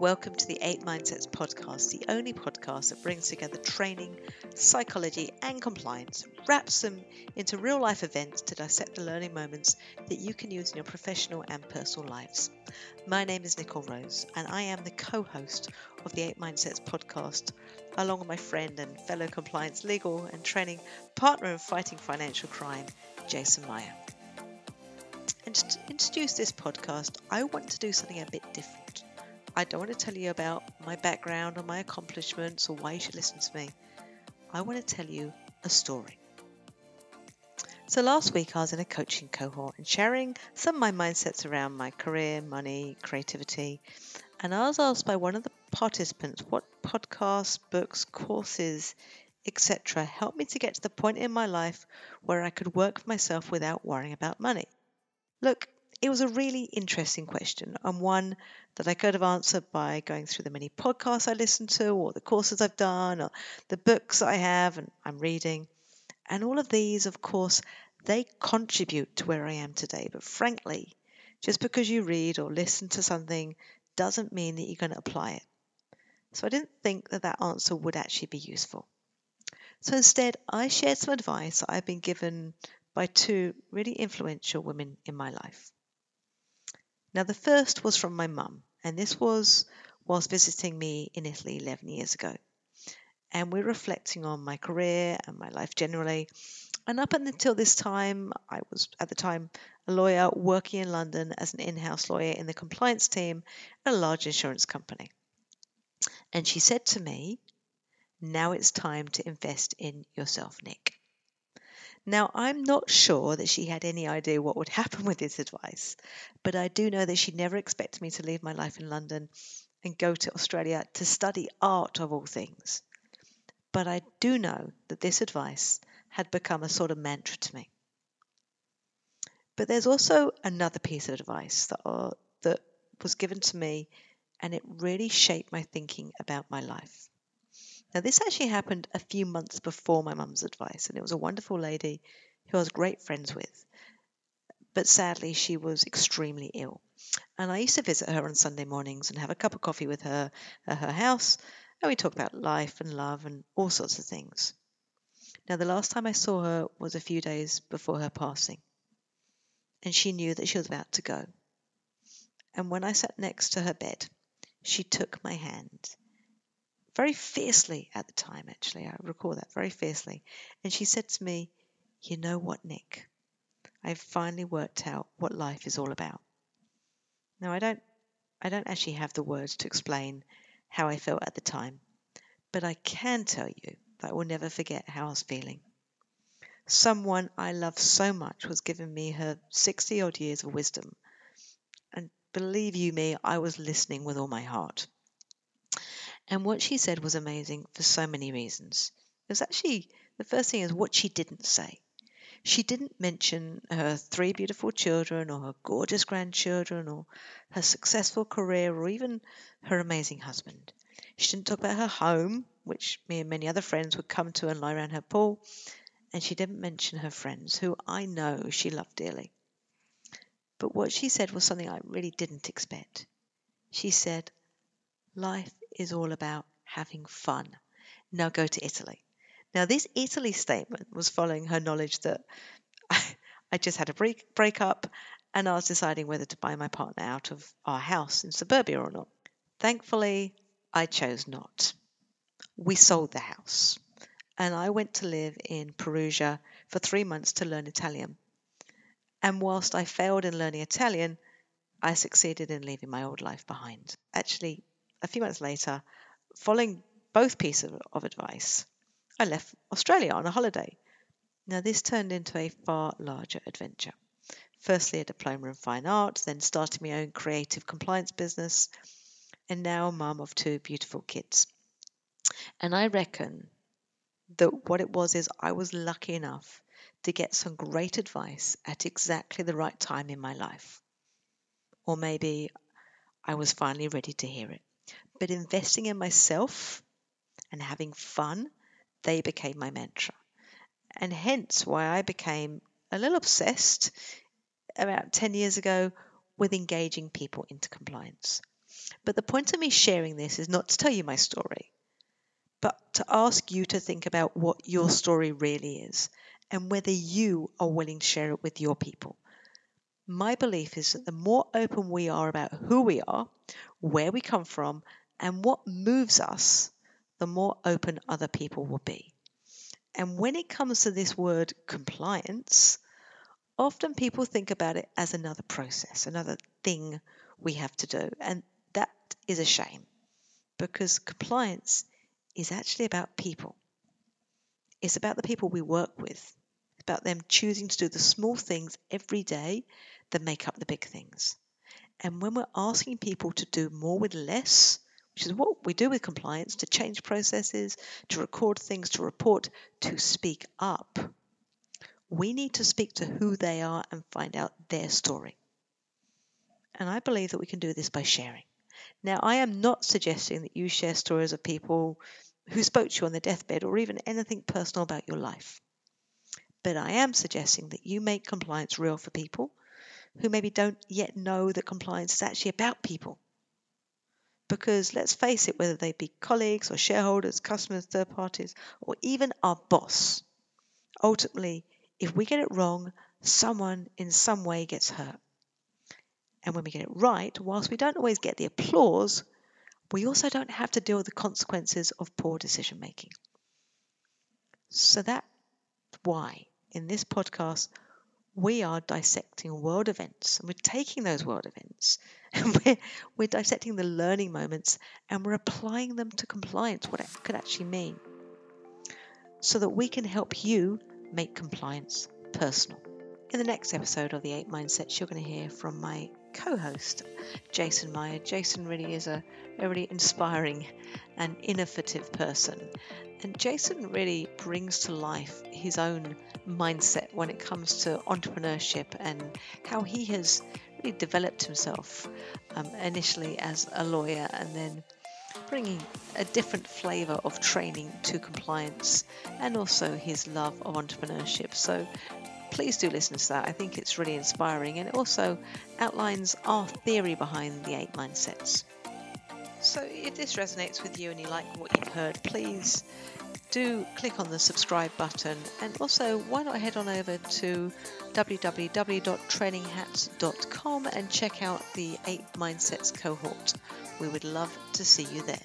Welcome to the Eight Mindsets podcast, the only podcast that brings together training, psychology, and compliance, wraps them into real life events to dissect the learning moments that you can use in your professional and personal lives. My name is Nicole Rose, and I am the co host of the Eight Mindsets podcast, along with my friend and fellow compliance legal and training partner in fighting financial crime, Jason Meyer. And to introduce this podcast, I want to do something a bit different. I don't want to tell you about my background or my accomplishments or why you should listen to me. I want to tell you a story. So last week I was in a coaching cohort and sharing some of my mindsets around my career, money, creativity. And I was asked by one of the participants what podcasts, books, courses, etc. helped me to get to the point in my life where I could work for myself without worrying about money. Look, it was a really interesting question and one that I could have answered by going through the many podcasts I listen to, or the courses I've done, or the books I have and I'm reading. And all of these, of course, they contribute to where I am today. But frankly, just because you read or listen to something doesn't mean that you're going to apply it. So I didn't think that that answer would actually be useful. So instead, I shared some advice I've been given by two really influential women in my life. Now, the first was from my mum, and this was whilst visiting me in Italy 11 years ago. And we're reflecting on my career and my life generally. And up until this time, I was at the time a lawyer working in London as an in house lawyer in the compliance team at a large insurance company. And she said to me, Now it's time to invest in yourself, Nick. Now, I'm not sure that she had any idea what would happen with this advice, but I do know that she never expected me to leave my life in London and go to Australia to study art of all things. But I do know that this advice had become a sort of mantra to me. But there's also another piece of advice that, uh, that was given to me, and it really shaped my thinking about my life. Now, this actually happened a few months before my mum's advice, and it was a wonderful lady who I was great friends with. But sadly, she was extremely ill. And I used to visit her on Sunday mornings and have a cup of coffee with her at her house, and we talked about life and love and all sorts of things. Now, the last time I saw her was a few days before her passing, and she knew that she was about to go. And when I sat next to her bed, she took my hand very fiercely at the time, actually. I recall that very fiercely. And she said to me, You know what, Nick? I've finally worked out what life is all about. Now, I don't, I don't actually have the words to explain how I felt at the time, but I can tell you that I will never forget how I was feeling. Someone I love so much was giving me her 60 odd years of wisdom. And believe you me, I was listening with all my heart. And what she said was amazing for so many reasons. It was actually the first thing is what she didn't say. She didn't mention her three beautiful children or her gorgeous grandchildren or her successful career or even her amazing husband. She didn't talk about her home, which me and many other friends would come to and lie around her pool. And she didn't mention her friends, who I know she loved dearly. But what she said was something I really didn't expect. She said, Life is all about having fun. Now go to Italy. Now, this Italy statement was following her knowledge that I just had a break, breakup and I was deciding whether to buy my partner out of our house in suburbia or not. Thankfully, I chose not. We sold the house and I went to live in Perugia for three months to learn Italian. And whilst I failed in learning Italian, I succeeded in leaving my old life behind. Actually, a few months later, following both pieces of, advice, I left Australia on a holiday. Now, this turned into a far larger adventure. Firstly, a diploma in fine art, then starting my own creative compliance business, and now a mum of two beautiful kids. And I reckon that what it was is I was lucky enough to get some great advice at exactly the right time in my life. Or maybe I was finally ready to hear it but investing in myself and having fun, they became my mantra. And hence why I became a little obsessed about 10 years ago with engaging people into compliance. But the point of me sharing this is not to tell you my story, but to ask you to think about what your story really is and whether you are willing to share it with your people. My belief is that the more open we are about who we are, where we come from, and what moves us, the more open other people will be. And when it comes to this word compliance, often people think about it as another process, another thing we have to do. And that is a shame because compliance is actually about people. It's about the people we work with, it's about them choosing to do the small things every day that make up the big things. And when we're asking people to do more with less, which is what we do with compliance to change processes, to record things, to report, to speak up, we need to speak to who they are and find out their story. And I believe that we can do this by sharing. Now, I am not suggesting that you share stories of people who spoke to you on their deathbed or even anything personal about your life. But I am suggesting that you make compliance real for people who maybe don't yet know that compliance is actually about people. Because let's face it, whether they be colleagues or shareholders, customers, third parties, or even our boss, ultimately, if we get it wrong, someone in some way gets hurt. And when we get it right, whilst we don't always get the applause, we also don't have to deal with the consequences of poor decision making. So that's why in this podcast we are dissecting world events and we're taking those world events and we're, we're dissecting the learning moments and we're applying them to compliance, what it could actually mean, so that we can help you make compliance personal. In the next episode of the Eight Mindsets, you're going to hear from my co host, Jason Meyer. Jason really is a, a really inspiring and innovative person. And Jason really brings to life his own mindset when it comes to entrepreneurship and how he has really developed himself um, initially as a lawyer and then bringing a different flavour of training to compliance and also his love of entrepreneurship. So please do listen to that. I think it's really inspiring and it also outlines our theory behind the eight mindsets. So if this resonates with you and you like what you've heard, please do click on the subscribe button and also why not head on over to www.traininghats.com and check out the 8 Mindsets cohort. We would love to see you there.